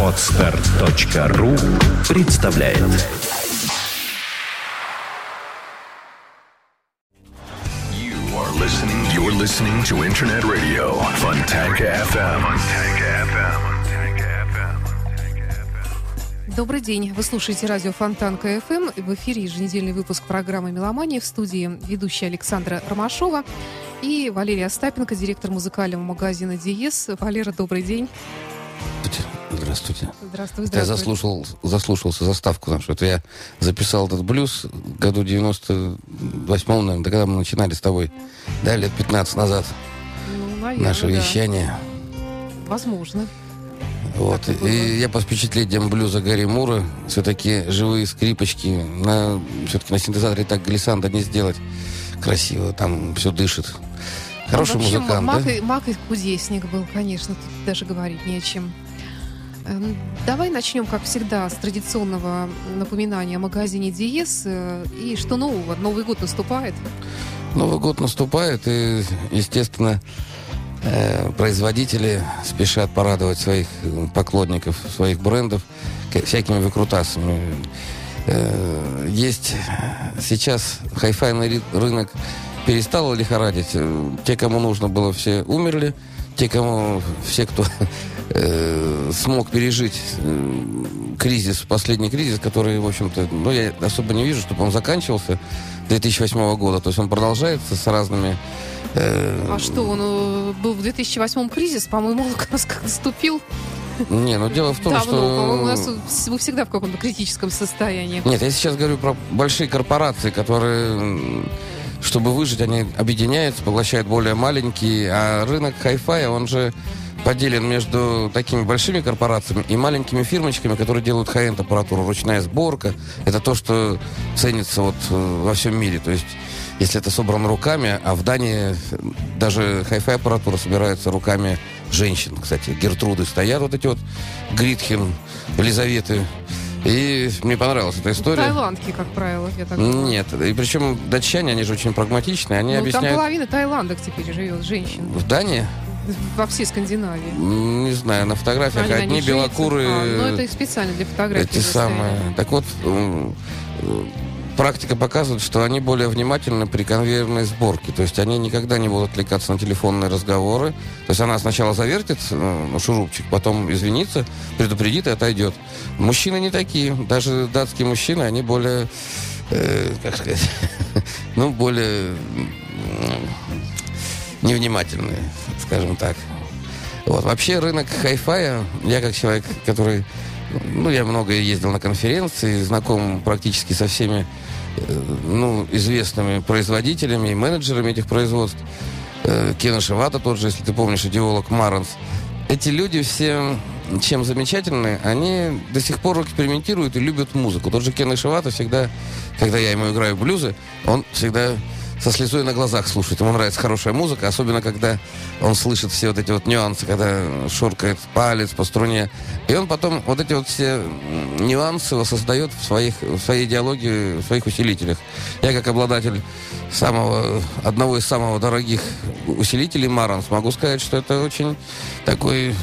Отстар.ру представляет You are listening. You're listening to Internet Radio Fontanka FM. Добрый день. Вы слушаете радио Фонтанка ФМ. В эфире еженедельный выпуск программы «Меломания» в студии ведущая Александра Ромашова и Валерия Остапенко, директор музыкального магазина «Диез». Валера, добрый день. Здравствуйте. Здравствуй, Я заслушал, заслушался заставку нашу. Это я записал этот блюз в году 98-м, наверное, да, когда мы начинали с тобой, да, лет 15 назад, Ну, наверное, наше да. вещание. Возможно. Вот. Так и было. И я по впечатлениям блюза Гарри Мура, все-таки живые скрипочки, на, все-таки на синтезаторе так глиссанда не сделать красиво, там все дышит. Хороший вообще музыкант, маг, да? и, маг и кудесник был, конечно, тут даже говорить не о чем. Эм, Давай начнем, как всегда, с традиционного напоминания о магазине Диез. Э, И что нового? Новый год наступает. Новый год наступает, и, естественно, э, производители спешат порадовать своих э, поклонников, своих брендов всякими выкрутасами. Э, Есть сейчас хайфайный рынок перестал лихорадить. Э, Те, кому нужно было, все умерли. Те, кому все, кто э, смог пережить э, кризис, последний кризис, который, в общем-то, ну, я особо не вижу, чтобы он заканчивался 2008 года. То есть он продолжается с разными... э, А что, он э, был в 2008 кризис, по-моему, как раз как наступил Не, ну дело в том, давно. что... У нас мы всегда в каком-то критическом состоянии. Нет, я сейчас говорю про большие корпорации, которые, чтобы выжить, они объединяются, поглощают более маленькие, а рынок хай-фая, он же поделен между такими большими корпорациями и маленькими фирмочками, которые делают хай-энд аппаратуру, ручная сборка. Это то, что ценится вот э, во всем мире. То есть, если это собрано руками, а в Дании даже хай-фай аппаратура собирается руками женщин. Кстати, Гертруды стоят вот эти вот, Гритхен, Елизаветы. И мне понравилась эта история. Таиландки, как правило, я так думаю. Нет, и причем датчане, они же очень прагматичные, они Ну, там объясняют... половина Таиланда теперь живет, женщин. В Дании? Во всей Скандинавии. Не знаю, на фотографиях Они одни белокурые... А, ну, это их специально для фотографий. эти самые... Так вот, практика показывает, что они более внимательны при конвейерной сборке. То есть они никогда не будут отвлекаться на телефонные разговоры. То есть она сначала завертит э, шурупчик, потом извинится, предупредит и отойдет. Мужчины не такие. Даже датские мужчины, они более... э, как сказать... ну, более... невнимательные, скажем так. Вот. Вообще рынок хай-фая, я как человек, который, ну, я много ездил на конференции, знаком практически со всеми, ну, известными производителями и менеджерами этих производств. Э, Кена Шивата тот же, если ты помнишь, идеолог Маранс. Эти люди все, чем замечательны, они до сих пор экспериментируют и любят музыку. Тот же Кен Шивата всегда, когда я ему играю блюзы, он всегда со слезой на глазах слушает. Ему нравится хорошая музыка, особенно когда он слышит все вот эти вот нюансы, когда шуркает палец по струне. И он потом вот эти вот все нюансы воссоздает в, своих, в своей идеологии, в своих усилителях. Я как обладатель самого, одного из самых дорогих усилителей Маранс могу сказать, что это очень такой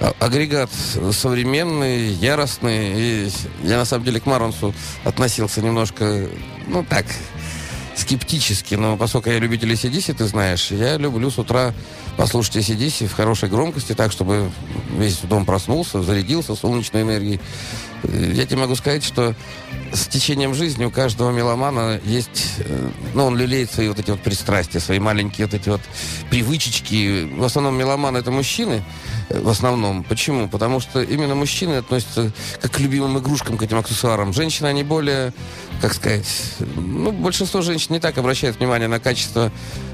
а- агрегат современный, яростный. И я на самом деле к Маронсу относился немножко, ну так, скептически, но поскольку я любитель ACDC, ты знаешь, я люблю с утра послушать ACDC в хорошей громкости, так, чтобы весь дом проснулся, зарядился солнечной энергией. Я тебе могу сказать, что с течением жизни у каждого меломана есть, э, ну, он лелеет свои вот эти вот пристрастия, свои маленькие вот эти вот привычечки. В основном меломаны это мужчины, в основном. Почему? Потому что именно мужчины относятся как к любимым игрушкам, к этим аксессуарам. Женщины, они более, как сказать, ну, большинство женщин не так обращают внимание на качество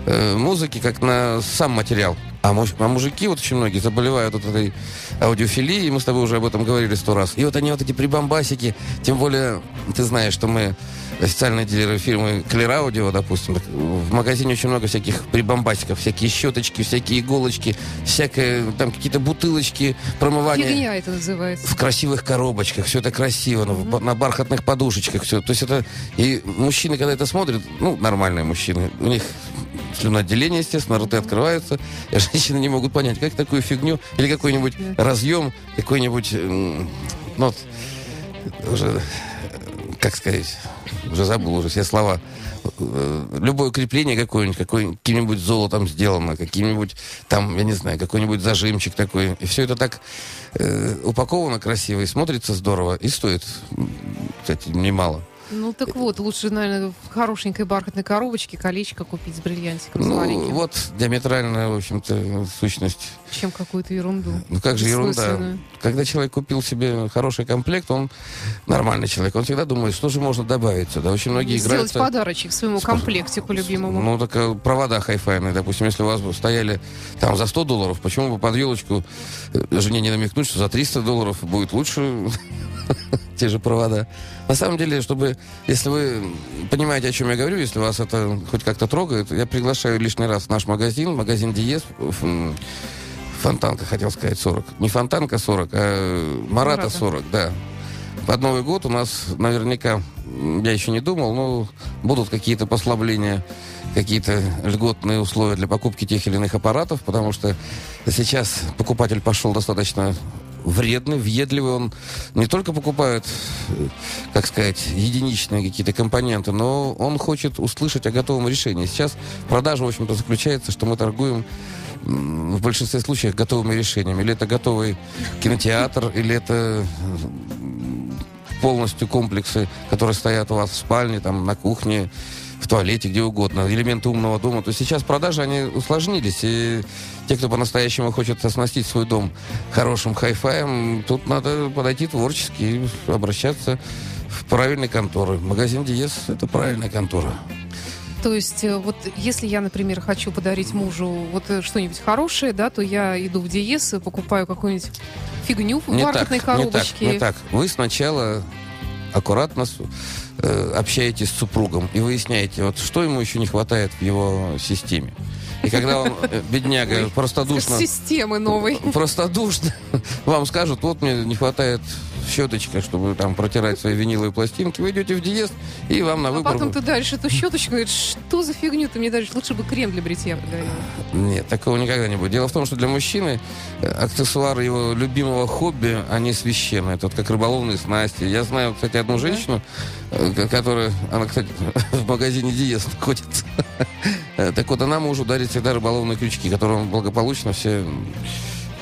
э, музыки, как на сам материал. А, муж- а мужики, вот очень многие, заболевают от этой аудиофилии, мы с тобой уже об этом говорили сто раз. И вот они вот эти прибамбасики, тем более, ты знаешь, что мы официальные дилеры фирмы Clear Audio, допустим, в магазине очень много всяких прибамбасиков, всякие щеточки, всякие иголочки, всякие там какие-то бутылочки, промывания Фигня это называется. в красивых коробочках, все это красиво, на, в- на бархатных подушечках, все. То есть это и мужчины, когда это смотрят, ну нормальные мужчины, у них слюноотделение, естественно, рты открываются, и женщины не могут понять, как такую фигню, или какой-нибудь разъем, какой-нибудь, ну, вот, уже, как сказать, уже забыл уже все слова. Э, любое крепление какое-нибудь, каким-нибудь золотом сделано, каким-нибудь там, я не знаю, какой-нибудь зажимчик такой. И все это так э, упаковано красиво и смотрится здорово, и стоит, кстати, немало. Ну так вот, лучше, наверное, в хорошенькой бархатной коробочке колечко купить с бриллиантиком. Ну, с вот диаметральная, в общем-то, сущность. Чем какую-то ерунду. Ну как же ерунда? Когда человек купил себе хороший комплект, он нормальный человек, он всегда думает, что же можно добавить сюда. Очень многие Сделать играют... подарочек своему комплектику любимому. Ну так э, провода хайфайные, допустим, если у вас бы стояли там за 100 долларов, почему бы под елочку э, жене не намекнуть, что за 300 долларов будет лучше те же провода. На самом деле, чтобы, если вы понимаете, о чем я говорю, если вас это хоть как-то трогает, я приглашаю лишний раз в наш магазин, магазин Диез, Фонтанка, хотел сказать, 40. Не Фонтанка 40, а Марата 40, да. Под Новый год у нас наверняка, я еще не думал, но будут какие-то послабления, какие-то льготные условия для покупки тех или иных аппаратов, потому что сейчас покупатель пошел достаточно вредный, въедливый. Он не только покупает, как сказать, единичные какие-то компоненты, но он хочет услышать о готовом решении. Сейчас продажа, в общем-то, заключается, что мы торгуем в большинстве случаев готовыми решениями. Или это готовый кинотеатр, или это полностью комплексы, которые стоят у вас в спальне, там, на кухне, в туалете, где угодно, элементы умного дома. То сейчас продажи, они усложнились, и те, кто по-настоящему хочет оснастить свой дом хорошим хай-фаем, тут надо подойти творчески и обращаться в правильные конторы. Магазин Диез – это правильная контора. То есть, э, вот если я, например, хочу подарить мужу вот э, что-нибудь хорошее, да, то я иду в Диез, покупаю какую-нибудь фигню в бархатной коробочке. Не так, не так. Вы сначала аккуратно э, общаетесь с супругом и выясняете, вот что ему еще не хватает в его системе. И когда он, э, бедняга, простодушно... Системы новой. Простодушно вам скажут, вот мне не хватает щеточка, чтобы там протирать свои виниловые пластинки. Вы идете в диез, и вам на а выбор... А потом ты дальше эту щеточку, говоришь, что за фигню ты мне дальше? Лучше бы крем для бритья подарил. Нет, такого никогда не будет. Дело в том, что для мужчины э, аксессуары его любимого хобби, они священные. Это вот как рыболовные снасти. Я знаю, кстати, одну женщину, э, которая, она, кстати, в магазине Диез находится. Так вот, она мужу дарит всегда рыболовные крючки, которые он благополучно все...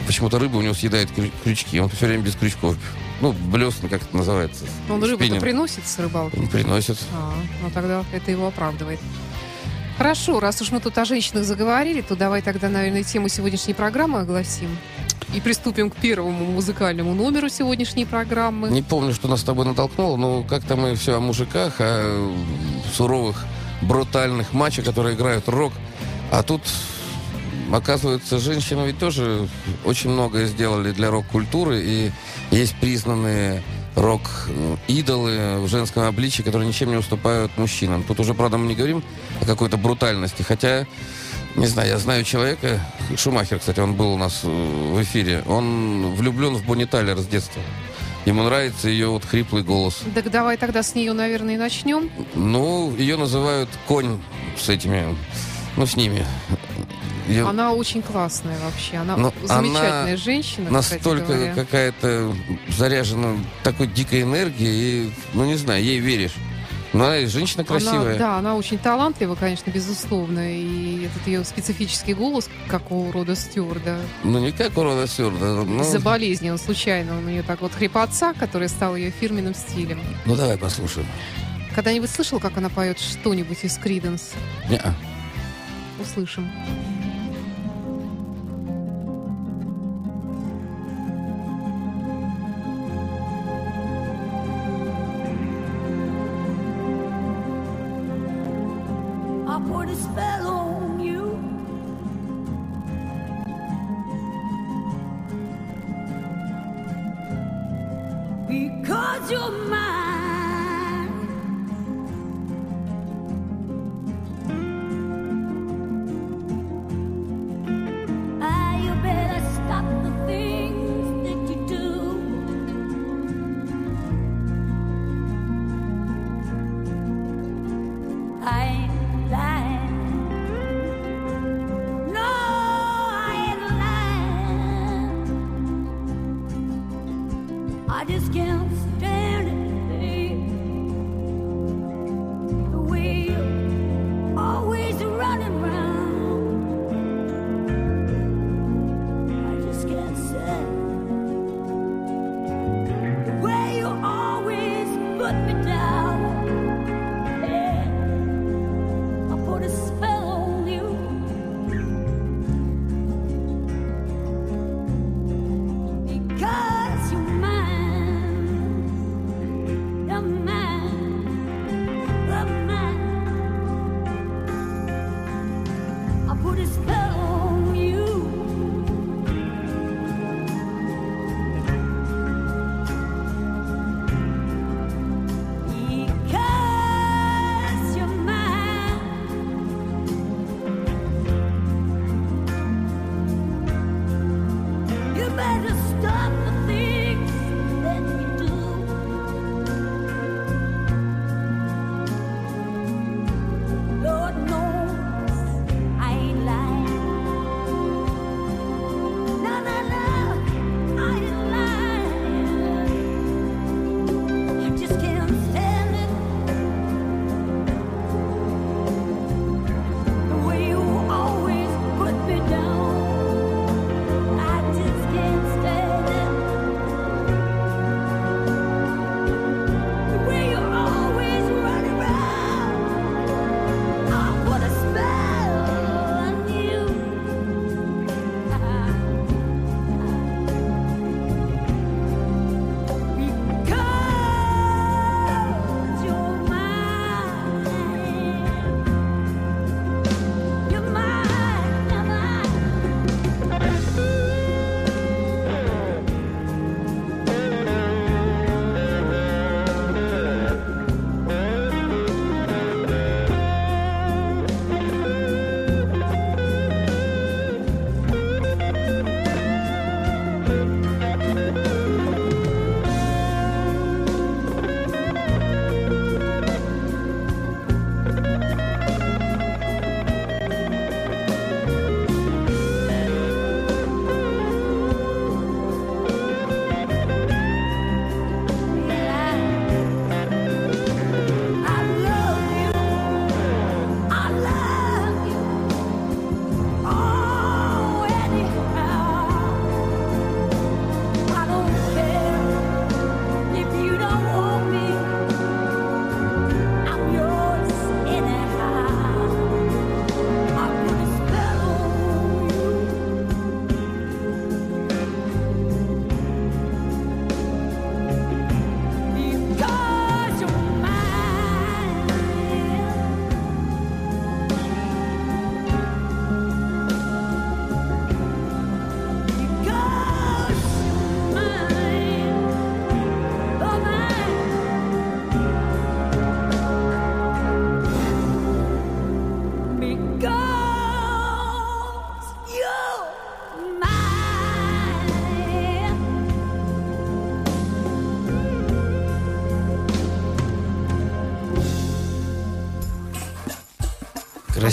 Почему-то рыба у него съедает крючки. Он все время без крючков. Ну, блесны, как это называется. Он рыбу-то приносит с рыбалки? Он приносит. А, ну тогда это его оправдывает. Хорошо, раз уж мы тут о женщинах заговорили, то давай тогда, наверное, тему сегодняшней программы огласим. И приступим к первому музыкальному номеру сегодняшней программы. Не помню, что нас с тобой натолкнуло, но как-то мы все о мужиках, о суровых, брутальных матчах, которые играют рок. А тут оказывается, женщины ведь тоже очень многое сделали для рок-культуры, и есть признанные рок-идолы в женском обличии, которые ничем не уступают мужчинам. Тут уже, правда, мы не говорим о какой-то брутальности, хотя, не знаю, я знаю человека, Шумахер, кстати, он был у нас в эфире, он влюблен в Бонни Тайлер с детства. Ему нравится ее вот хриплый голос. Так давай тогда с нее, наверное, и начнем. Ну, ее называют конь с этими, ну, с ними. Я... Она очень классная вообще. Она Но ну, замечательная она женщина. Настолько какая-то заряжена такой дикой энергией. И, ну, не знаю, ей веришь. Ну, она и женщина красивая. Она, да, она очень талантлива, конечно, безусловно. И этот ее специфический голос, как у Рода Стюарда. Ну, не как у Рода Стюарда. Ну... Из-за болезни он случайно. Он у нее так вот хрипотца, который стал ее фирменным стилем. Ну, давай послушаем. Когда-нибудь слышал, как она поет что-нибудь из Криденс? Не Услышим. spell on you. Because you're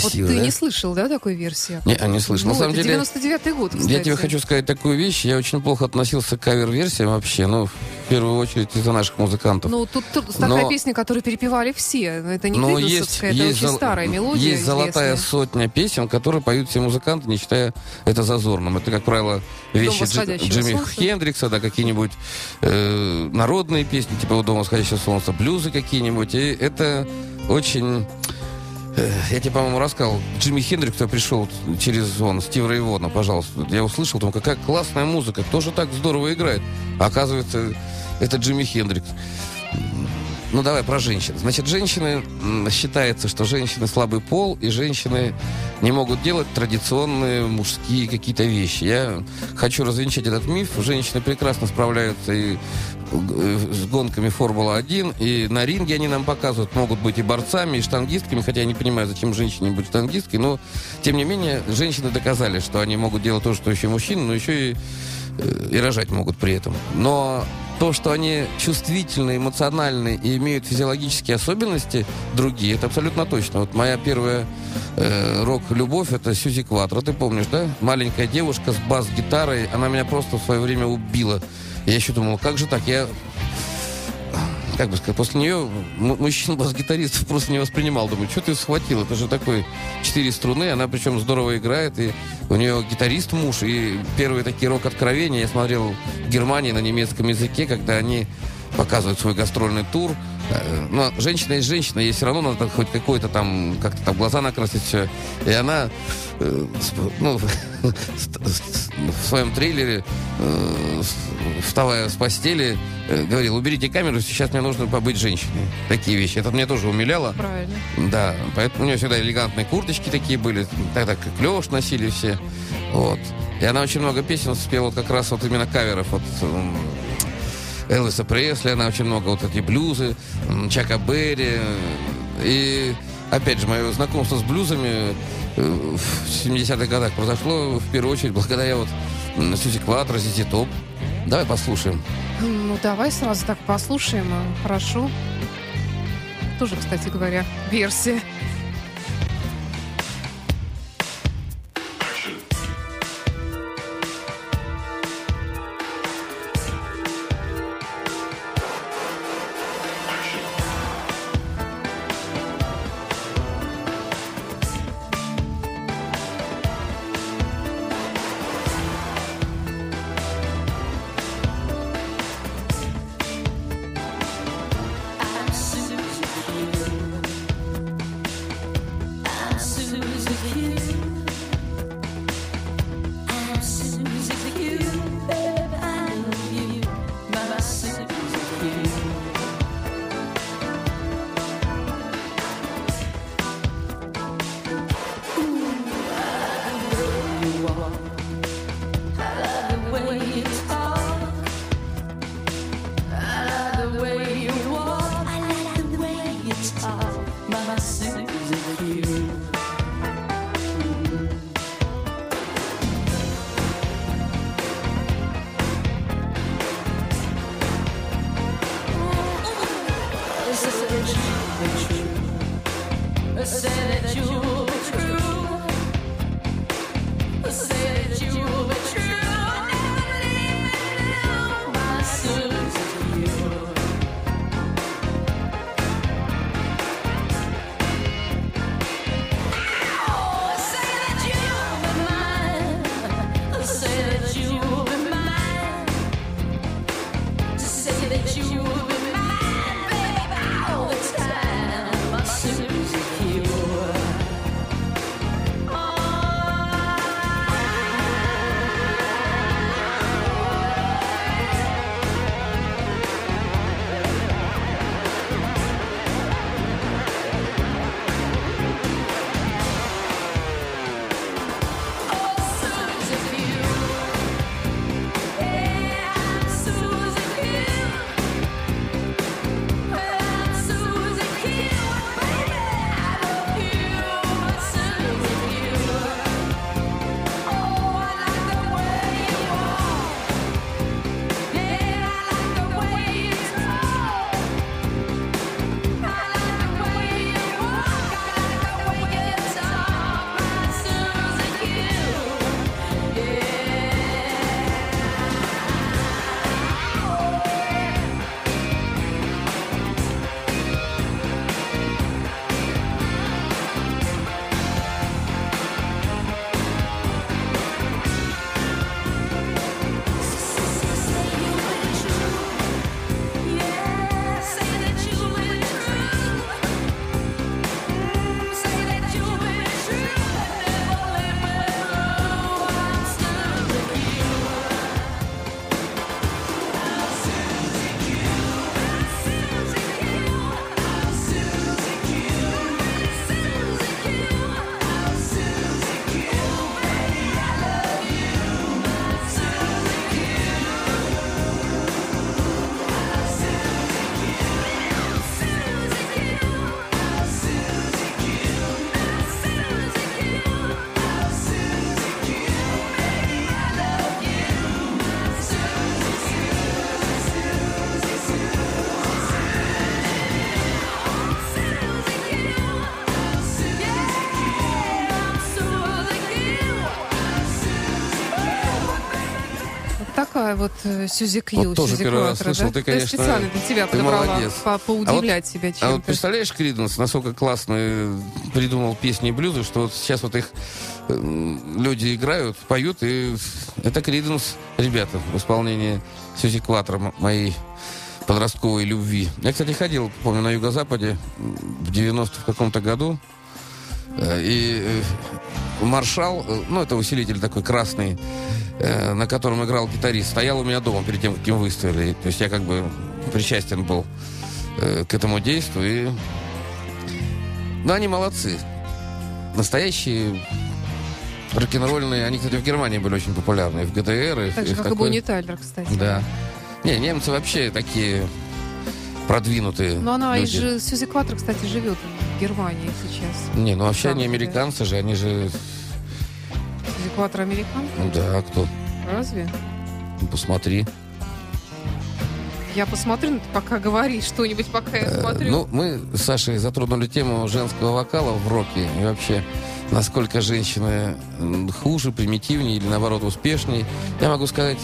красиво, вот ты да? не слышал, да, такой версии? Не, не слышал. Ну, На самом это деле... 99-й год, кстати. Я тебе хочу сказать такую вещь. Я очень плохо относился к кавер-версиям вообще. Ну, в первую очередь из-за наших музыкантов. Ну, тут, тут такая Но... песня, которую перепевали все. Это не Но есть, это есть очень зол... старая мелодия Есть известная. золотая сотня песен, которые поют все музыканты, не считая это зазорным. Это, как правило, вещи Дж... Джимми солнца. Хендрикса, да, какие-нибудь э, народные песни, типа «У дома восходящего солнца», блюзы какие-нибудь. И это очень я тебе, по-моему, рассказывал. Джимми Хендрик, кто пришел через он, Стив Рейвона, пожалуйста. Я услышал, там какая классная музыка, кто же так здорово играет. Оказывается, это Джимми Хендрикс. Ну, давай про женщин. Значит, женщины, считается, что женщины слабый пол, и женщины не могут делать традиционные мужские какие-то вещи. Я хочу развенчать этот миф. Женщины прекрасно справляются и э, с гонками Формула-1, и на ринге они нам показывают, могут быть и борцами, и штангистками, хотя я не понимаю, зачем женщине быть штангисткой, но, тем не менее, женщины доказали, что они могут делать то, что еще мужчины, но еще и, и рожать могут при этом. Но то, что они чувствительны, эмоциональны и имеют физиологические особенности другие, это абсолютно точно. Вот моя первая э, рок-любовь, это Сьюзи Кватро, ты помнишь, да? Маленькая девушка с бас-гитарой, она меня просто в свое время убила. Я еще думал, как же так, я как бы сказать, после нее мужчин бас-гитаристов просто не воспринимал. Думаю, что ты схватил? Это же такой четыре струны, она причем здорово играет, и у нее гитарист муж, и первые такие рок-откровения я смотрел в Германии на немецком языке, когда они показывают свой гастрольный тур. Э, но женщина есть женщина, ей все равно надо хоть какой-то там, как-то там глаза накрасить все. И она, э, ну, в своем трейлере, э, вставая с постели, говорил, уберите камеру, сейчас мне нужно побыть женщиной. Такие вещи. Это мне тоже умиляло. Правильно. Да, поэтому у нее всегда элегантные курточки такие были. Тогда как клеш носили все. Вот. И она очень много песен спела как раз вот именно каверов. Вот, Элвиса Пресли, она очень много вот эти блюзы, Чака Берри. И, опять же, мое знакомство с блюзами э, в 70-х годах произошло, в первую очередь, благодаря вот Сьюзи Кватро, Зизи Топ. Давай послушаем. Ну, давай сразу так послушаем. Хорошо. Тоже, кстати говоря, версия. Такая вот э, Сюзи Кью, Вот тоже Сюзи первый раз слышал. да? Ты, конечно, специально для тебя подобрала, молодец. по- поудивлять себя А вот чем-то. представляешь, Криденс, насколько классно придумал песни и блюзы, что вот сейчас вот их э, люди играют, поют, и это Криденс, ребята, в исполнении Сюзи Кватро, моей подростковой любви. Я, кстати, ходил, помню, на юго-западе в 90 в каком-то году, э, и маршал, э, ну, это усилитель такой красный, э, на котором играл гитарист, стоял у меня дома перед тем, как им выставили. То есть я как бы причастен был э, к этому действию. И... Ну, они молодцы. Настоящие рок-н-ролльные. Они, кстати, в Германии были очень популярны. И в ГДР, и, Так и же, в как и какой- Бонни Тайлер, кстати. Да. Не, немцы вообще такие продвинутые Но она люди. и же, Сюзи Кватро, кстати, живет в Германии сейчас. Не, ну вообще они американцы же, они же... Сюзи Кватро американка? Ну да, кто? Разве? Ну, Посмотри. Я посмотрю, ну, ты пока говори что-нибудь, пока я Э, смотрю. Ну, мы с Сашей затронули тему женского вокала в роке. И вообще, насколько женщины хуже, примитивнее или, наоборот, успешнее. Я могу сказать,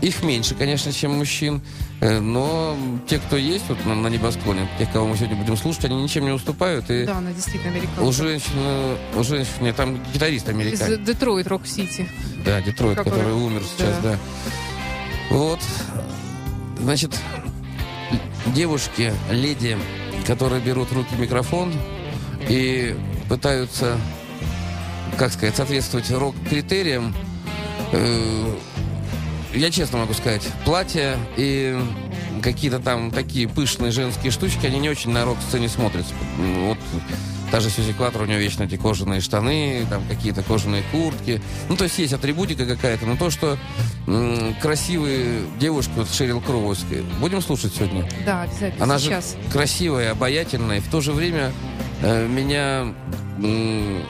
их меньше, конечно, чем мужчин. Э, Но те, кто есть вот на, небосклоне, тех, кого мы сегодня будем слушать, они ничем не уступают. И да, она действительно у американка. женщин, э, у женщин, нет, там гитарист Из американец. Детройт, Рок-Сити. Да, Детройт, Который- который, умер сейчас, да. да. Вот. Значит, девушки, леди, которые берут в руки микрофон и пытаются, как сказать, соответствовать рок-критериям, э, я честно могу сказать, платья и какие-то там такие пышные женские штучки, они не очень на рок-сцене смотрятся. Вот та же Сюзи Кватро, у нее вечно эти кожаные штаны, там какие-то кожаные куртки. Ну, то есть есть атрибутика какая-то, но то, что м, красивые девушки, вот Шерил Кроуэльская, будем слушать сегодня? Да, обязательно. Она сейчас. же красивая, обаятельная, и в то же время э, меня м,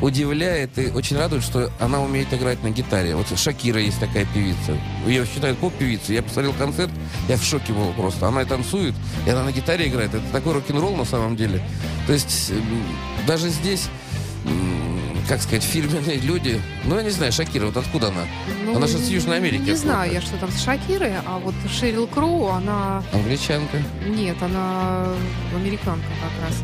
удивляет и очень радует, что она умеет играть на гитаре. Вот Шакира есть такая певица. Ее считают поп-певицей. Я посмотрел концерт, я в шоке был просто. Она и танцует, и она на гитаре играет. Это такой рок-н-ролл на самом деле. То есть даже здесь, как сказать, фирменные люди... Ну, я не знаю, Шакира, вот откуда она? Ну, Она же с Южной Америки Не знаю я, что там с Шакирой, а вот Шерил Кроу, она... Англичанка. Нет, она американка как раз.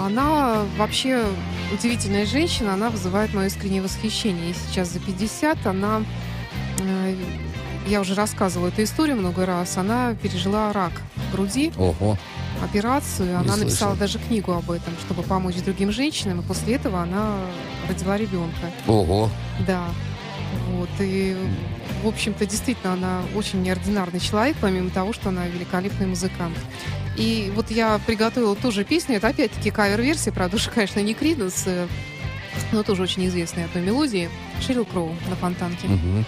Она вообще удивительная женщина, она вызывает мое искреннее восхищение. Ей сейчас за 50, она... э, Я уже рассказывала эту историю много раз. Она пережила рак груди, Ого. операцию. Она слышал. написала даже книгу об этом, чтобы помочь другим женщинам. И после этого она родила ребенка. Ого. Да. Вот. И, в общем-то, действительно, она очень неординарный человек, помимо того, что она великолепный музыкант. И вот я приготовила тоже песню. Это опять-таки кавер-версия, правда, уж, конечно, не Криденс, э, но тоже очень известная одной мелодии. Шерил Кроу на фонтанке. Мгм.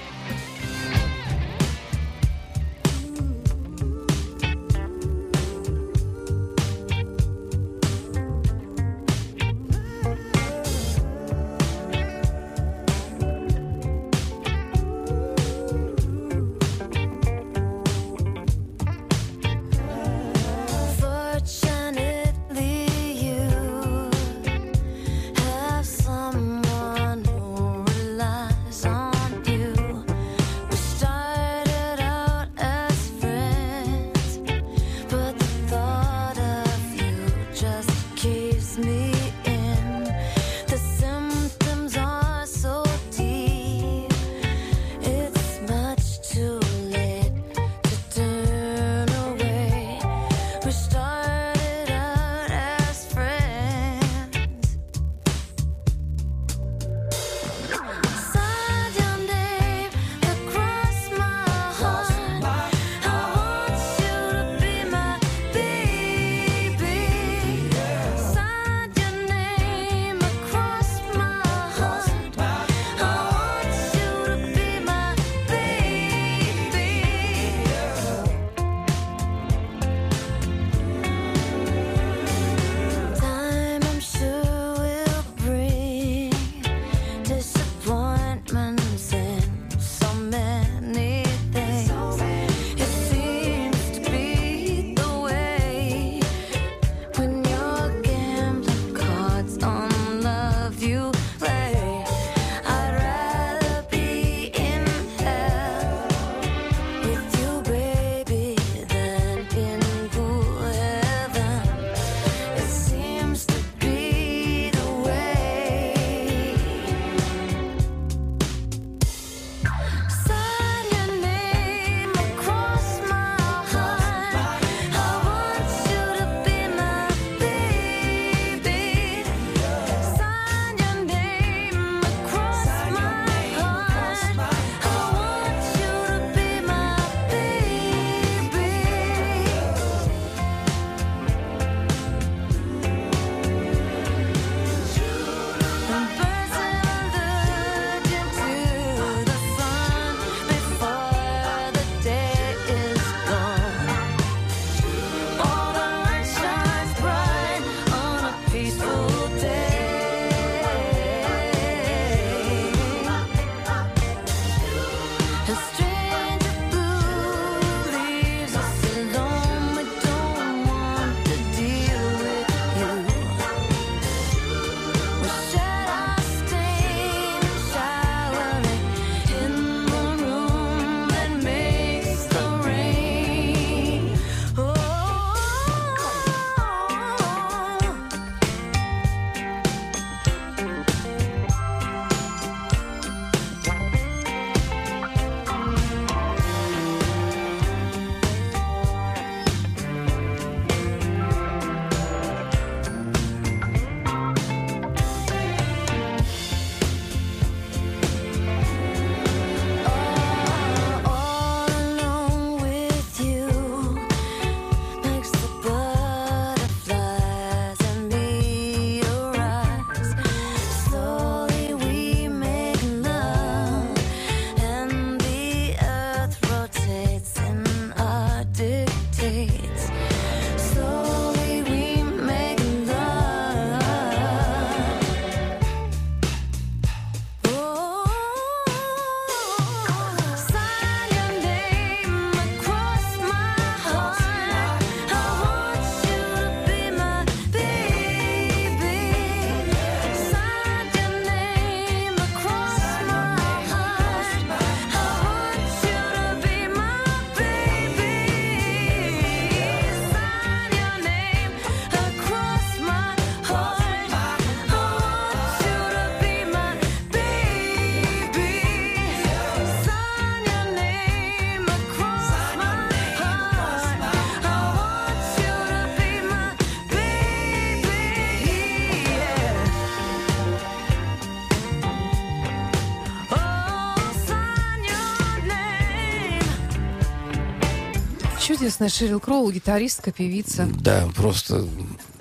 Чудесная Шерил Кроу, гитаристка, певица. Да, просто,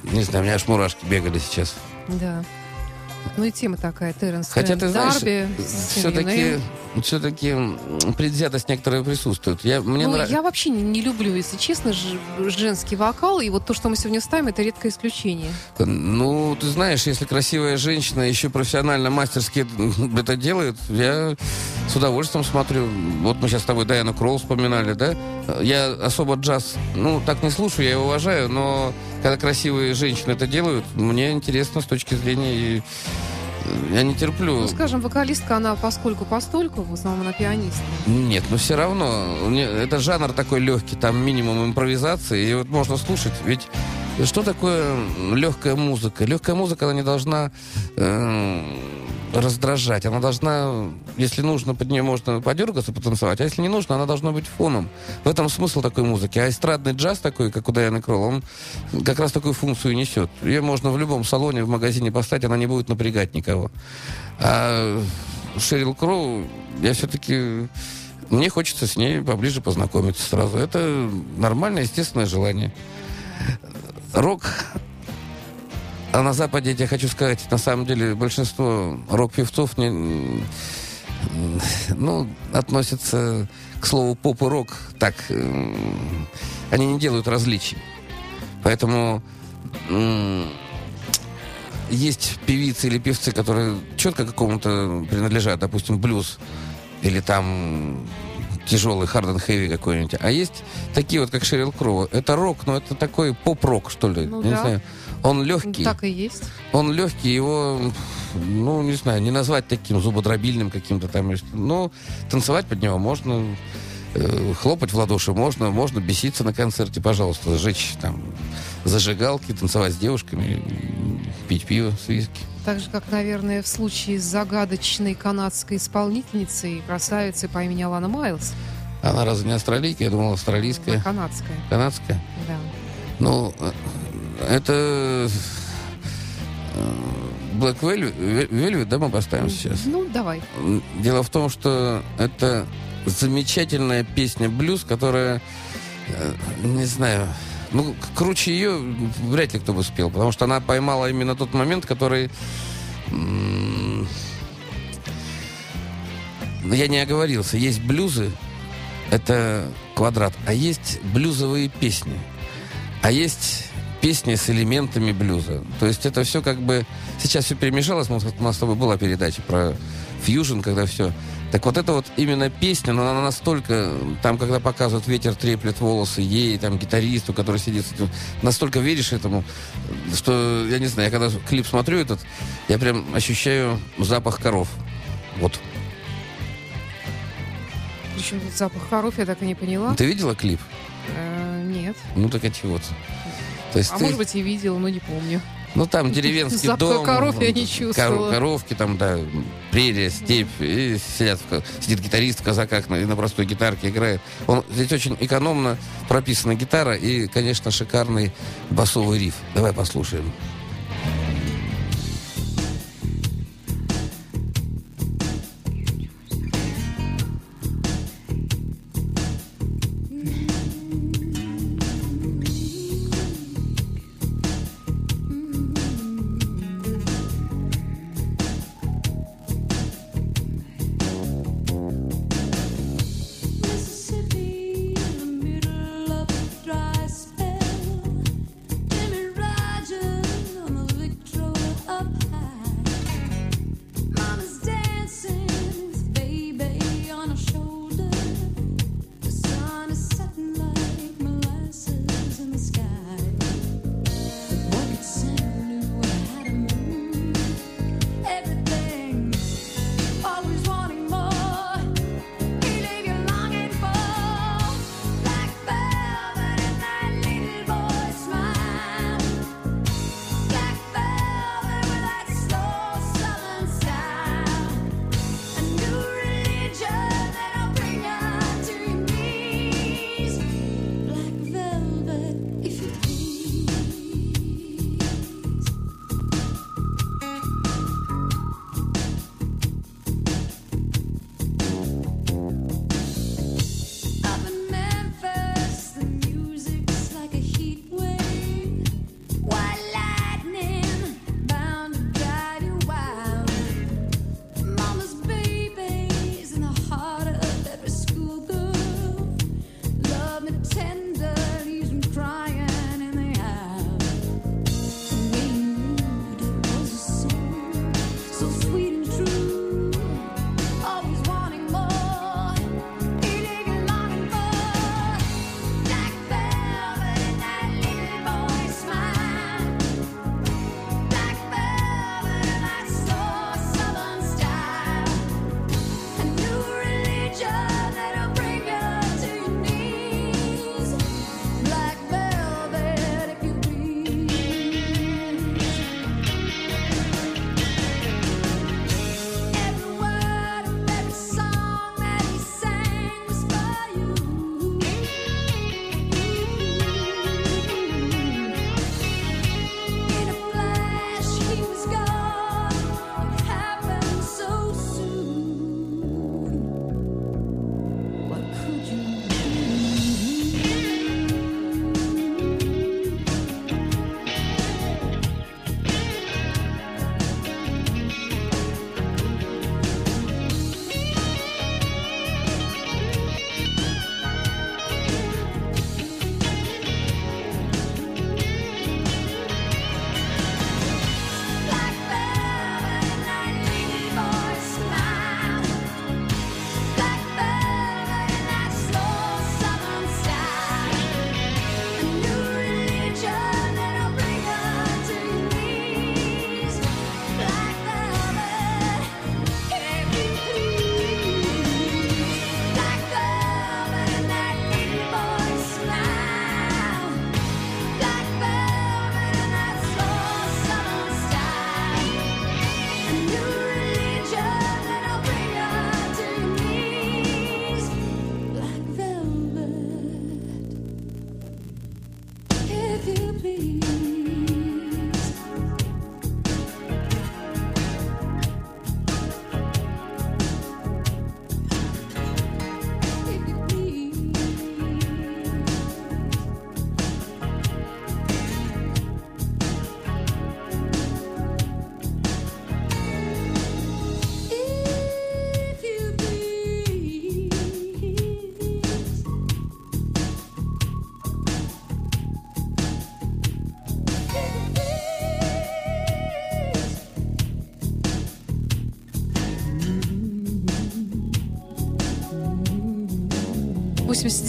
не знаю, у меня аж мурашки бегали сейчас. Да. Ну и тема такая, Терренс Хотя, ты знаешь, Дарби. с все-таки. Все-таки предвзятость некоторая присутствует. Я, мне Ну, нрав- я вообще не, не люблю, если честно, ж- женский вокал. И вот то, что мы сегодня ставим, это редкое исключение. Ну, ты знаешь, если красивая женщина еще профессионально, мастерски это делает, я с удовольствием смотрю. Вот мы сейчас с тобой Дайану Кролл вспоминали, да? Я особо джаз, ну, так не слушаю, я его уважаю, но когда красивые женщины это делают, мне интересно с точки зрения... и, Я не терплю. Ну, скажем, вокалистка, она поскольку-постольку, в основном она пианистка. Нет, но все равно, это жанр такой легкий, там минимум импровизации, и вот можно слушать, ведь что такое легкая музыка? Легкая музыка, она не должна э, раздражать, она должна, если нужно, под нее можно подергаться, потанцевать, а если не нужно, она должна быть фоном. В этом смысл такой музыки. А эстрадный джаз такой, как у Дайаны Кролл, он как раз такую функцию несет. Ее можно в любом салоне, в магазине поставить, она не будет напрягать никого. А Шерил Кроу, я все-таки... Мне хочется с ней поближе познакомиться сразу. Это нормальное, естественное желание. Рок... А на Западе, я тебе хочу сказать, на самом деле большинство рок-певцов не, ну, относятся к слову поп и рок так. м, Они не делают различий. Поэтому есть певицы или певцы, которые четко какому-то принадлежат, допустим, блюз или там тяжелый hard and heavy какой-нибудь. А есть такие вот, как Шерил Кроу. Это рок, но это такой поп-рок, что ли. Ну Я не да. знаю. Он легкий. Так и есть. Он легкий, его, ну, не знаю, не назвать таким зубодробильным каким-то там. Ну, танцевать под него можно, э, хлопать в ладоши можно, можно беситься на концерте, пожалуйста, сжечь там зажигалки, танцевать с девушками, пить пиво с виски. Так же, как, наверное, в случае с загадочной канадской исполнительницей, красавицей по имени Алана Майлз. Она разве не австралийка? Я думал, Она австралийская, канадская, канадская. да. Ну, э, это э, Black Velvet, Velvet, да, мы поставим сейчас? Ну, давай. Дело в том, что это замечательная песня блюз, которая, э, не знаю, ну, круче ее вряд ли кто бы спел, потому что она поймала именно тот момент, который... я не оговорился. Есть блюзы, это квадрат, а есть блюзовые песни. А есть песни с элементами блюза. То есть это все как бы... Сейчас все перемешалось. У нас с тобой была передача про фьюжн, когда все... Так вот это вот именно песня, но она настолько... Там, когда показывают ветер треплет волосы ей, там, гитаристу, который сидит... с этим, Настолько веришь этому, что, я не знаю, я когда клип смотрю этот, я прям ощущаю запах коров. Вот. Причем тут запах коров, я так и не поняла. Ты видела клип? Э, нет. Ну, так эти вот. То есть А ты- может быть и видела, но не помню. Ну, там деревенский Запаха дом. коров я не кор- чувствовала. коровки там, да, прерия, степь. И сидят, сидит гитарист в казаках на, и на простой гитарке играет. Он, здесь очень экономно прописана гитара и, конечно, шикарный басовый риф. Давай послушаем.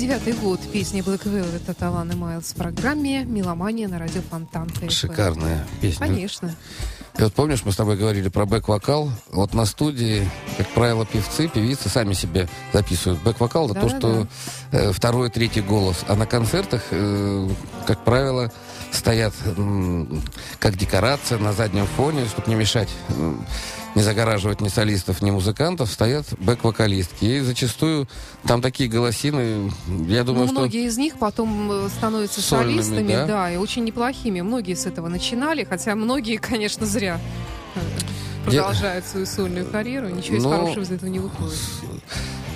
89-й год. Песня Black Velvet от Аланы Майлз в программе «Меломания» на радио Фонтан. Шикарная песня. Конечно. И вот помнишь, мы с тобой говорили про бэк-вокал. Вот на студии, как правило, певцы, певицы сами себе записывают. Бэк-вокал — это то, Да-да-да. что э, второй, третий голос. А на концертах, э, как правило, стоят как декорация на заднем фоне, чтобы не мешать, м, не загораживать ни солистов, ни музыкантов, стоят бэк-вокалистки. И зачастую там такие голосины, я думаю, Ну, что... многие из них потом э, становятся Сольными, солистами, да? да? и очень неплохими. Многие с этого начинали, хотя многие, конечно, зря э, продолжают свою сольную карьеру. Ничего из Ну, хорошего из этого не выходит.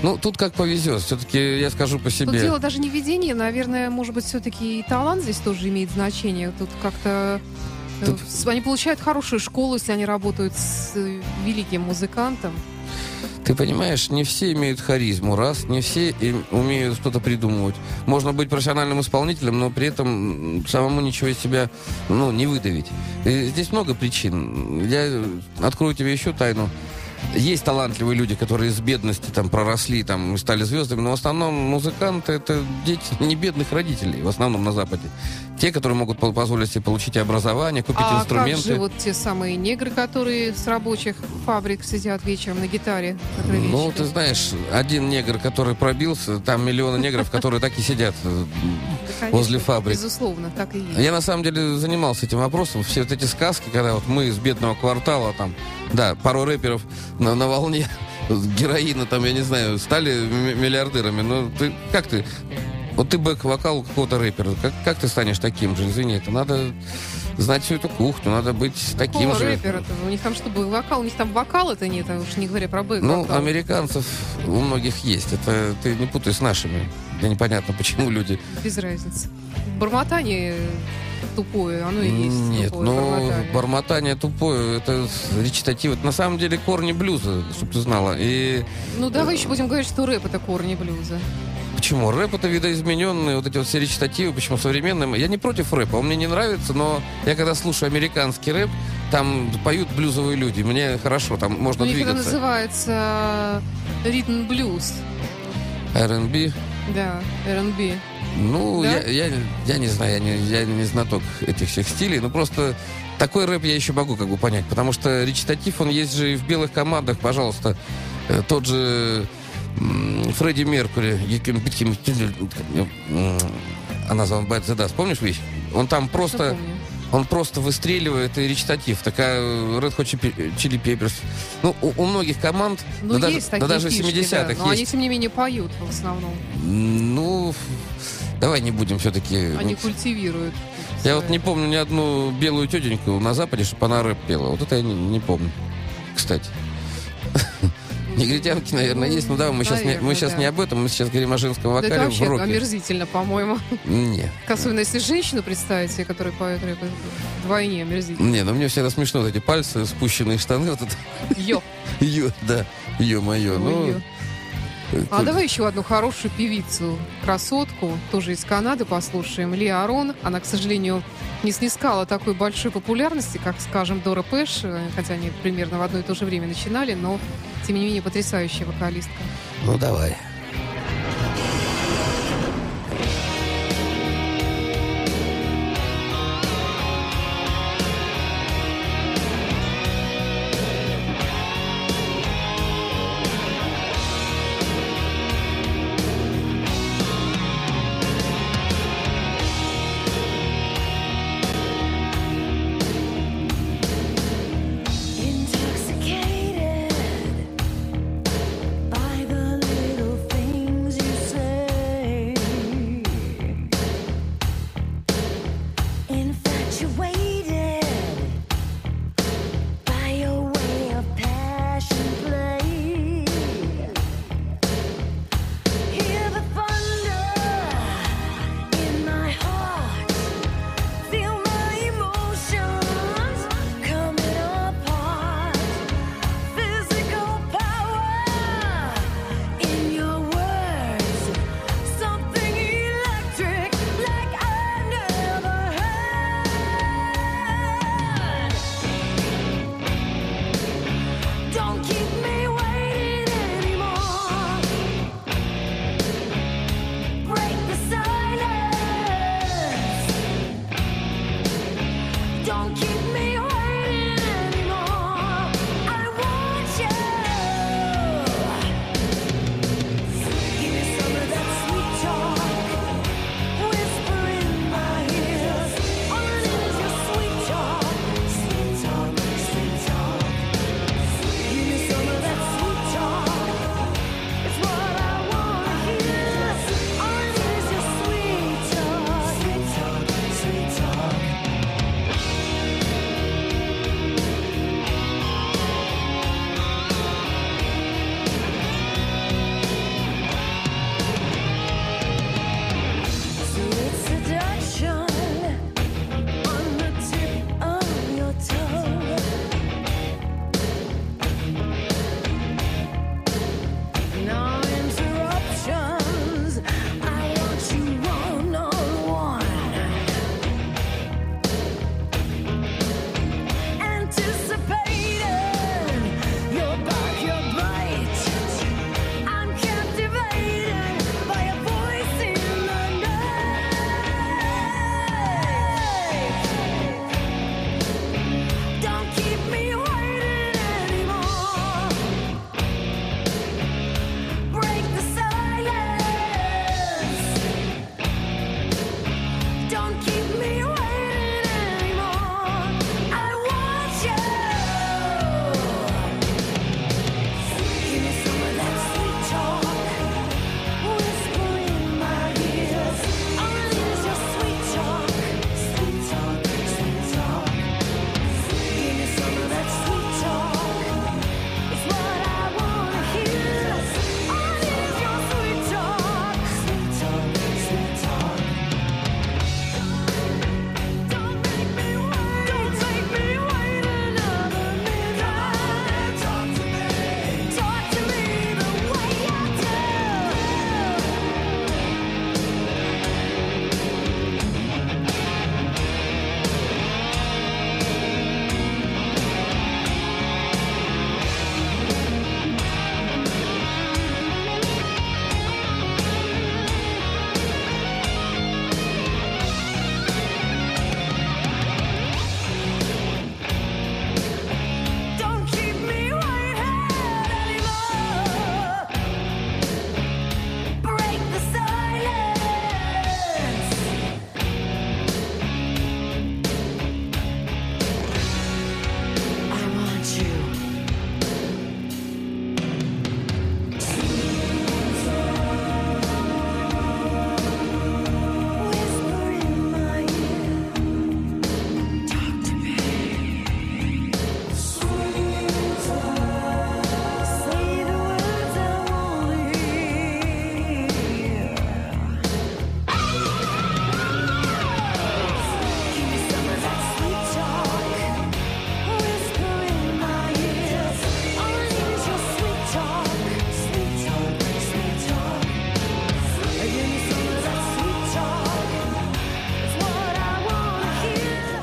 Ну, тут как повезет. Все-таки я скажу по Тут себе. дело даже не в видении, наверное, может быть, все-таки и талант здесь тоже имеет значение. Тут как-то Тут- они получают хорошую школу, если они работают с э, великим музыкантом. Ты понимаешь, не все имеют харизму, раз, не все им умеют что-то придумывать. Можно быть профессиональным исполнителем, но при этом самому ничего из себя ну, не выдавить. И здесь много причин. Я э, открою тебе еще тайну. Есть талантливые люди, которые из бедности там проросли там, и стали звездами, но в основном музыканты это дети не бедных родителей, в основном на Западе. Те, которые могут по- позволить себе получить образование, купить а инструменты. как же вот те самые негры, которые с рабочих фабрик сидят вечером на гитаре? Ну, ты знаешь, один негр, который пробился, там миллионы негров, которые так и сидят э, возле фабрик. Безусловно, так и есть. Я на самом деле занимался этим вопросом. Все вот эти сказки, когда вот мы из бедного квартала, там, да, пару рэперов на, на волне героина, там, я не знаю, стали миллиардерами. Но ты, как ты, вот ты бэк-вокал у какого-то рэпера, как, как ты станешь таким же? Извини, это надо знать всю эту кухню, надо быть таким Какого же. рэпера-то? У них там что, вокал? У них там вокала-то нет, а уж не говоря про бэк Ну, американцев у многих есть. Это ты не путай с нашими. Мне непонятно, почему люди... Без разницы. Бормотание тупое, оно и есть Нет, тупое ну, бормотание. бормотание тупое, это речитатив. Это на самом деле корни блюза, чтобы ты знала. И Ну, давай еще будем говорить, что рэп — это корни блюза. Почему? Рэп это видоизмененные, вот эти вот все речитативы, почему современные. Я не против рэпа, он мне не нравится, но я когда слушаю американский рэп, там поют блюзовые люди, мне хорошо, там можно У них это двигаться. называется ритм блюз. R&B, Да, R&B. Ну, Да? я, я, я не знаю, я не, я не знаток этих всех стилей, но просто такой рэп я еще могу как бы понять, потому что речитатив, он есть же и в белых командах, пожалуйста, Э, тот же Фредди Меркури, you can beat him, м, она зовут Bad the Dust, помнишь вещь? Он там просто, он просто выстреливает и речитатив, такая э, Red Hot Chili- Peppers. Ну, у, у многих команд, Ну, да, есть даже, такие да даже фишки, 70-х да, но они, есть. тем не менее, поют в основном. Ну, давай не будем все-таки... Они культивируют. Я вот не помню ни одну белую тетеньку на Западе, чтобы она рэп пела. Вот это я не, не помню, кстати. Негритянки, наверное, есть. Ну да, мы сейчас, не, мы сейчас да. не об этом, мы сейчас говорим о женском Да это вокале в вообще роке. омерзительно, по-моему. Не, Особенно если женщину представить себе, которая поет рэп, вдвойне омерзительно. не, ну мне всегда смешно вот эти пальцы, спущенные штаны, вот это, Йо. ё, да, ё-моё, ну... А давай еще одну хорошую певицу, красотку, тоже из Канады послушаем. Ли Арон. Она, к сожалению, не снискала такой большой популярности, как, скажем, Дора Пэш, э, хотя они примерно в одно и то же время начинали, но, тем не менее, потрясающая вокалистка. Ну давай.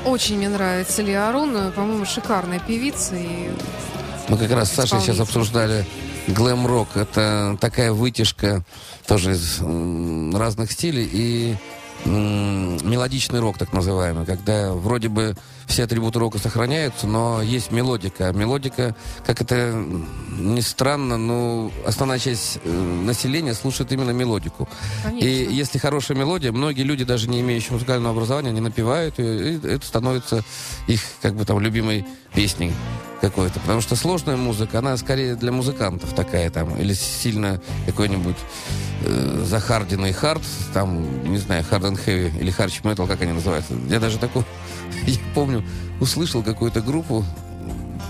Очень мне нравится Лия Арон. По-моему, шикарная певица. И Мы как раз с Сашей сейчас обсуждали глэм-рок. Это такая вытяжка тоже из разных стилей и мелодичный рок, так называемый, когда вроде бы все атрибуты рока сохраняются, но есть мелодика. Мелодика, как это ни странно, но основная часть э, населения слушает именно мелодику. Конечно. И если хорошая мелодия, многие люди, даже не имеющие музыкального образования, они напевают, и это становится их, как бы там, любимой песней какой-то. Потому что сложная музыка, она скорее для музыкантов такая там, или сильно какой-нибудь э, захарденный хард, там, не знаю, hard and heavy, или харч metal, как они называются. Я даже такую, я помню, услышал какую-то группу,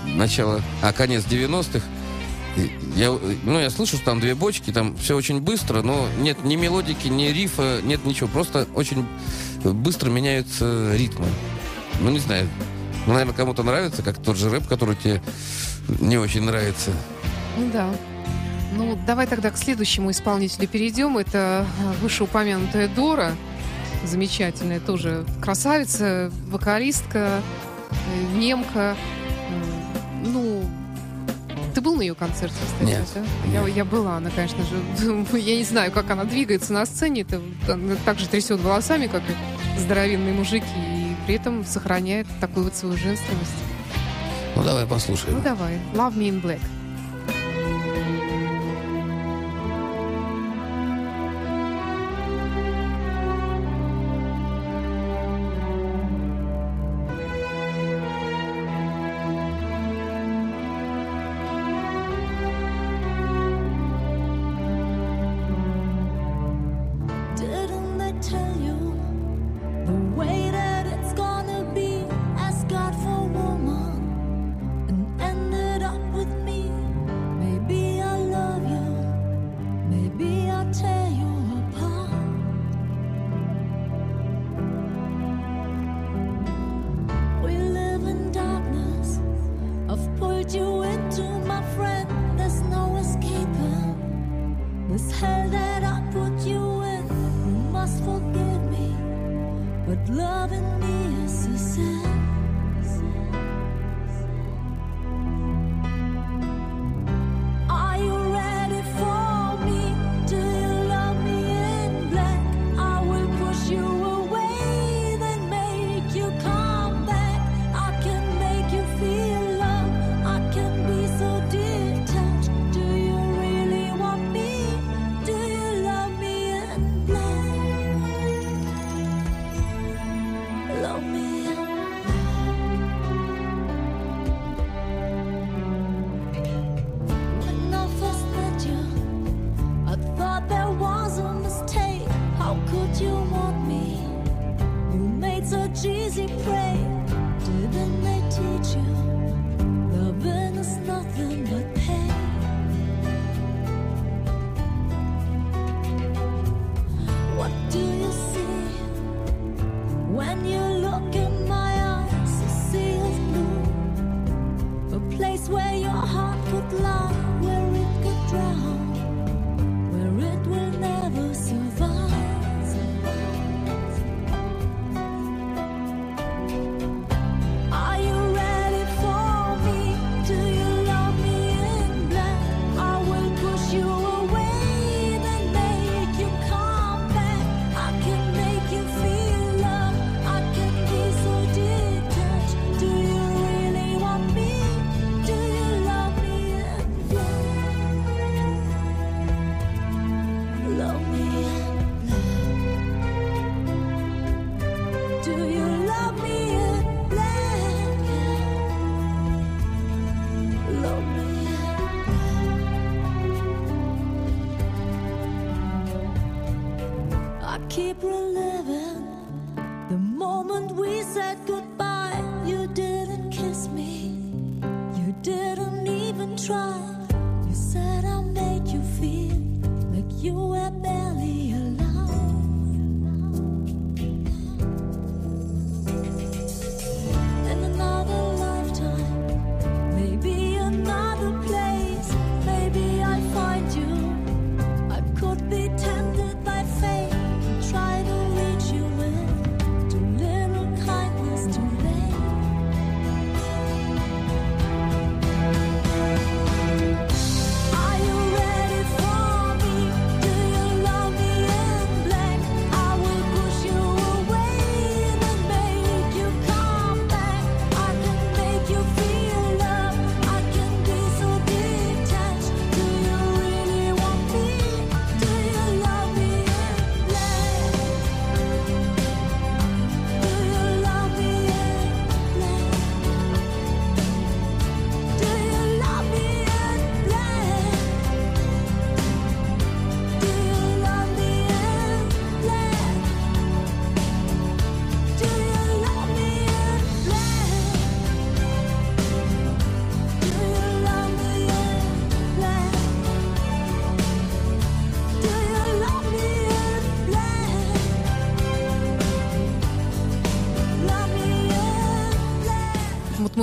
начало, а конец 90-х, и я, ну, я слышу, что там две бочки, там все очень быстро, но нет ни мелодики, ни рифа, нет ничего. Просто очень быстро меняются ритмы. Ну, не знаю. Ну, наверное, кому-то нравится, как тот же рэп, который тебе не очень нравится. Ну да. Ну, давай тогда к следующему исполнителю перейдем. Это э, вышеупомянутая Дора. Замечательная тоже красавица, вокалистка, э, немка. М, Ну, ты был на ее концерте, кстати? Нет, да? Я, я была, она, конечно же, я не знаю, как она двигается на сцене. Это, она так же трясет волосами, как и здоровенные мужики, и при этом сохраняет такую вот свою женственность. Ну, давай послушаем. Ну давай, Love Me in Black.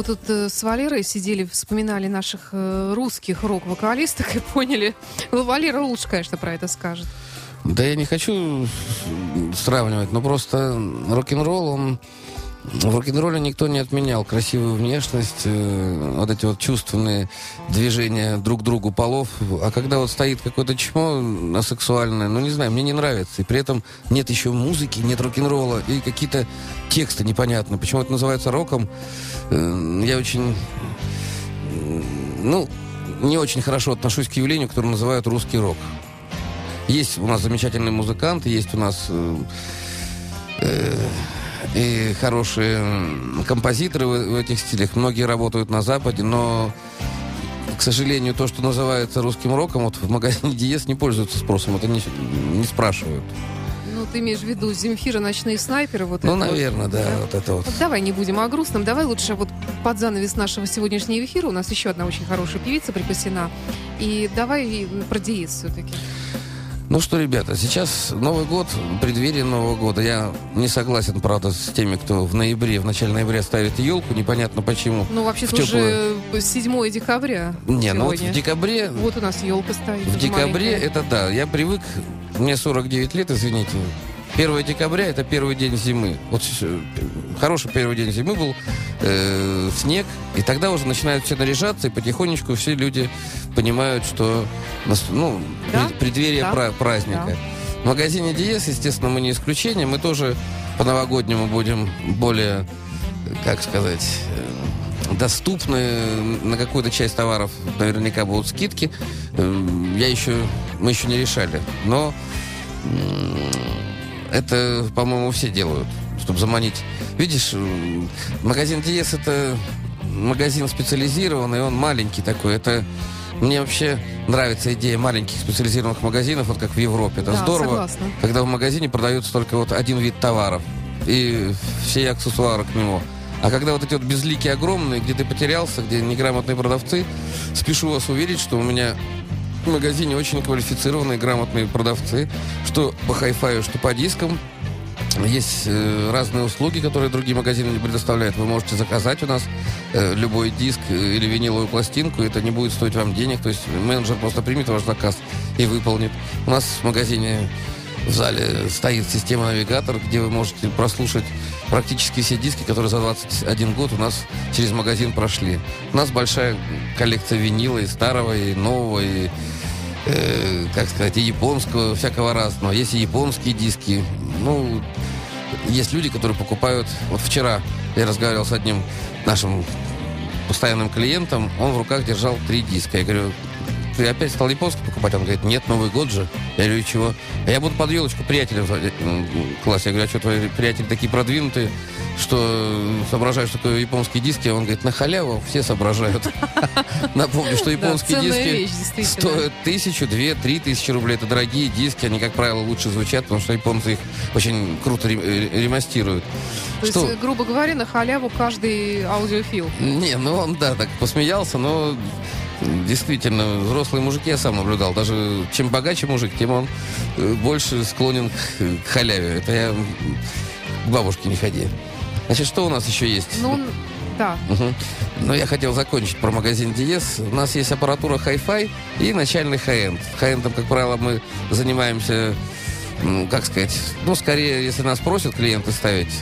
Тут э, с Валерой сидели, вспоминали наших э, русских рок-вокалисток и поняли. Ну, Валера лучше, конечно, про это скажет. Да я не хочу сравнивать, но просто рок-н-ролл, он... В рок-н-ролле никто не отменял красивую внешность, э, вот эти вот чувственные движения друг другу полов. А когда вот стоит какое-то чмо асексуальное, ну не знаю, мне не нравится. И при этом нет еще музыки, нет рок-н-ролла и какие-то тексты непонятные. Почему это называется роком? Э, Я очень... Ну, не очень хорошо отношусь к явлению, которое называют русский рок. Есть у нас замечательные музыканты, есть у нас э, э, и хорошие композиторы в, в этих стилях. Многие работают на Западе, но, к сожалению, то, что называется русским роком, вот в магазине Диез не пользуется спросом. Это не, не спрашивают. Ну, ты имеешь в виду Земфира, ночные снайперы? Вот Ну, это вот. наверное, да, вот это вот. Вот давай не будем о грустном, давай лучше вот под занавес нашего сегодняшнего эфира у нас еще одна очень хорошая певица припасена. И давай про диез все-таки. Ну что, ребята, сейчас Новый год, преддверие Нового года. Я не согласен, правда, с теми, кто в ноябре, в начале ноября ставит елку. Непонятно почему. Ну, вообще-то В теплую- уже 7 декабря. Не, ну вот сегодня. в декабре Вот у нас елка стоит. В декабре маленькая. это да. Я привык, мне 49 лет, извините. 1 декабря это первый день зимы. Вот хороший первый день зимы был, э, снег, и тогда уже начинают все наряжаться, и потихонечку все люди понимают, что ну, Да? пред- преддверие Да. пра- праздника. Да. В магазине Диес, естественно, мы не исключение. Мы тоже по-новогоднему будем более, как сказать, э, доступны. На какую-то часть товаров наверняка будут скидки. Э, Я еще, мы еще не решали. Но это, по-моему, все делают, чтобы заманить. Видишь, магазин Диес это магазин специализированный, он маленький такой. Это мне вообще нравится идея маленьких специализированных магазинов, вот как в Европе. Это Да, здорово, согласна. когда в магазине продается только вот один вид товаров и все аксессуары к нему. А когда вот эти вот безликие огромные, где ты потерялся, где неграмотные продавцы, спешу вас уверить, что у меня магазине очень квалифицированные, грамотные продавцы, что по хай-фаю, что по дискам. Есть э, разные услуги, которые другие магазины не предоставляют. Вы можете заказать у нас э, любой диск э, или виниловую пластинку, это не будет стоить вам денег. То есть менеджер просто примет ваш заказ и выполнит. У нас в магазине в зале стоит система навигатор, где вы можете прослушать практически все диски, которые за 21 год у нас через магазин прошли. У нас большая коллекция винила и старого, и нового, и э, как сказать, и японского, всякого разного. Есть и японские диски. Ну, есть люди, которые покупают... Вот вчера я разговаривал с одним нашим постоянным клиентом, он в руках держал три диска. Я говорю, ты опять стал японский покупать? Он говорит, нет, Новый год же. Я говорю, «И чего? А я буду под елочку приятелям в м, классе. Я говорю, а что твои приятели такие продвинутые, что соображают, что такое японские диски? Он говорит, на халяву все соображают. Напомню, что японские диски стоят тысячу, две, три тысячи рублей. Это дорогие диски, они, как правило, лучше звучат, потому что японцы их очень круто э, ремастируют. То Что? есть, э, грубо говоря, на халяву каждый аудиофил. Не, ну он, да, так посмеялся, но действительно, взрослые мужики я сам наблюдал. Даже чем богаче мужик, тем он э, больше склонен к, халяве. Это я к бабушке не ходи. Значит, что у нас еще есть? Ну, да. Мгм. Ну, я хотел закончить про магазин Диес. У нас есть аппаратура Hi-Fi и начальный хай-энд. Хай-эндом, как правило, мы занимаемся, м, как сказать, ну, скорее, если нас просят клиенты ставить,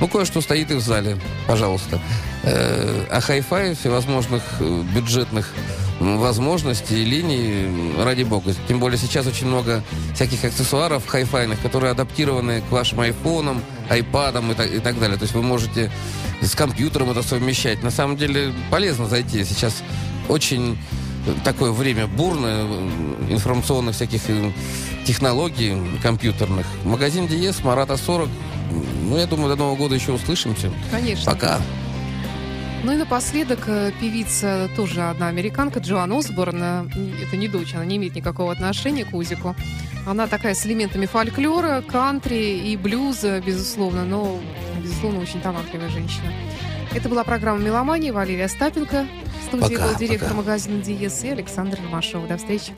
ну, кое-что стоит и в зале, пожалуйста. А Hi-Fi всевозможных э, бюджетных возможностей линий, ради бога. Тем более сейчас очень много всяких аксессуаров хай-файных, которые адаптированы к вашим айфонам, айпадам и и так далее. То есть вы можете с компьютером это совмещать. На самом деле полезно зайти. Сейчас очень такое время бурное э, информационных всяких э, технологий компьютерных. Магазин Диес, Марата 40. Ну, я думаю, до Нового года еще услышимся. Конечно. Пока. Ну и напоследок э, певица, тоже одна американка, Джоан Осборн. Это не дочь, она не имеет никакого отношения к Узику. Она такая с элементами фольклора, кантри и блюза, безусловно, но, безусловно, очень талантливая женщина. Это была программа «Меломания». Валерия Остапенко. В студии Пока, был директор пока. магазина «Диез» и Александр Ромашов. До встречи.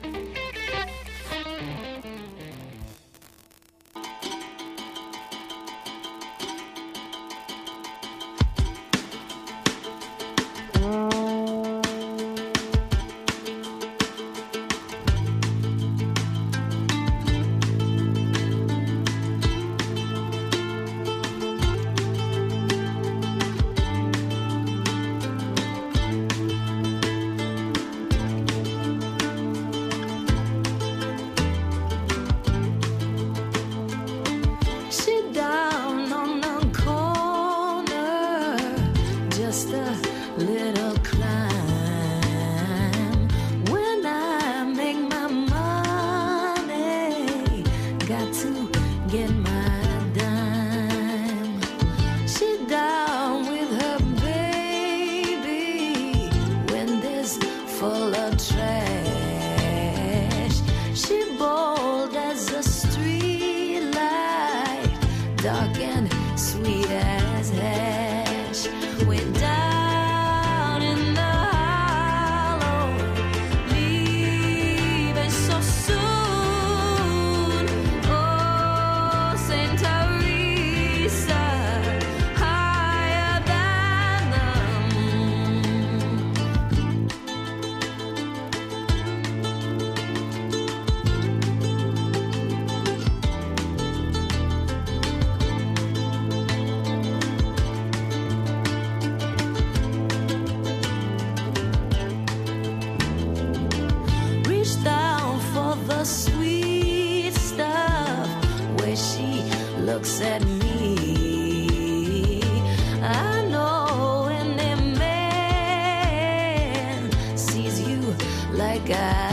guy.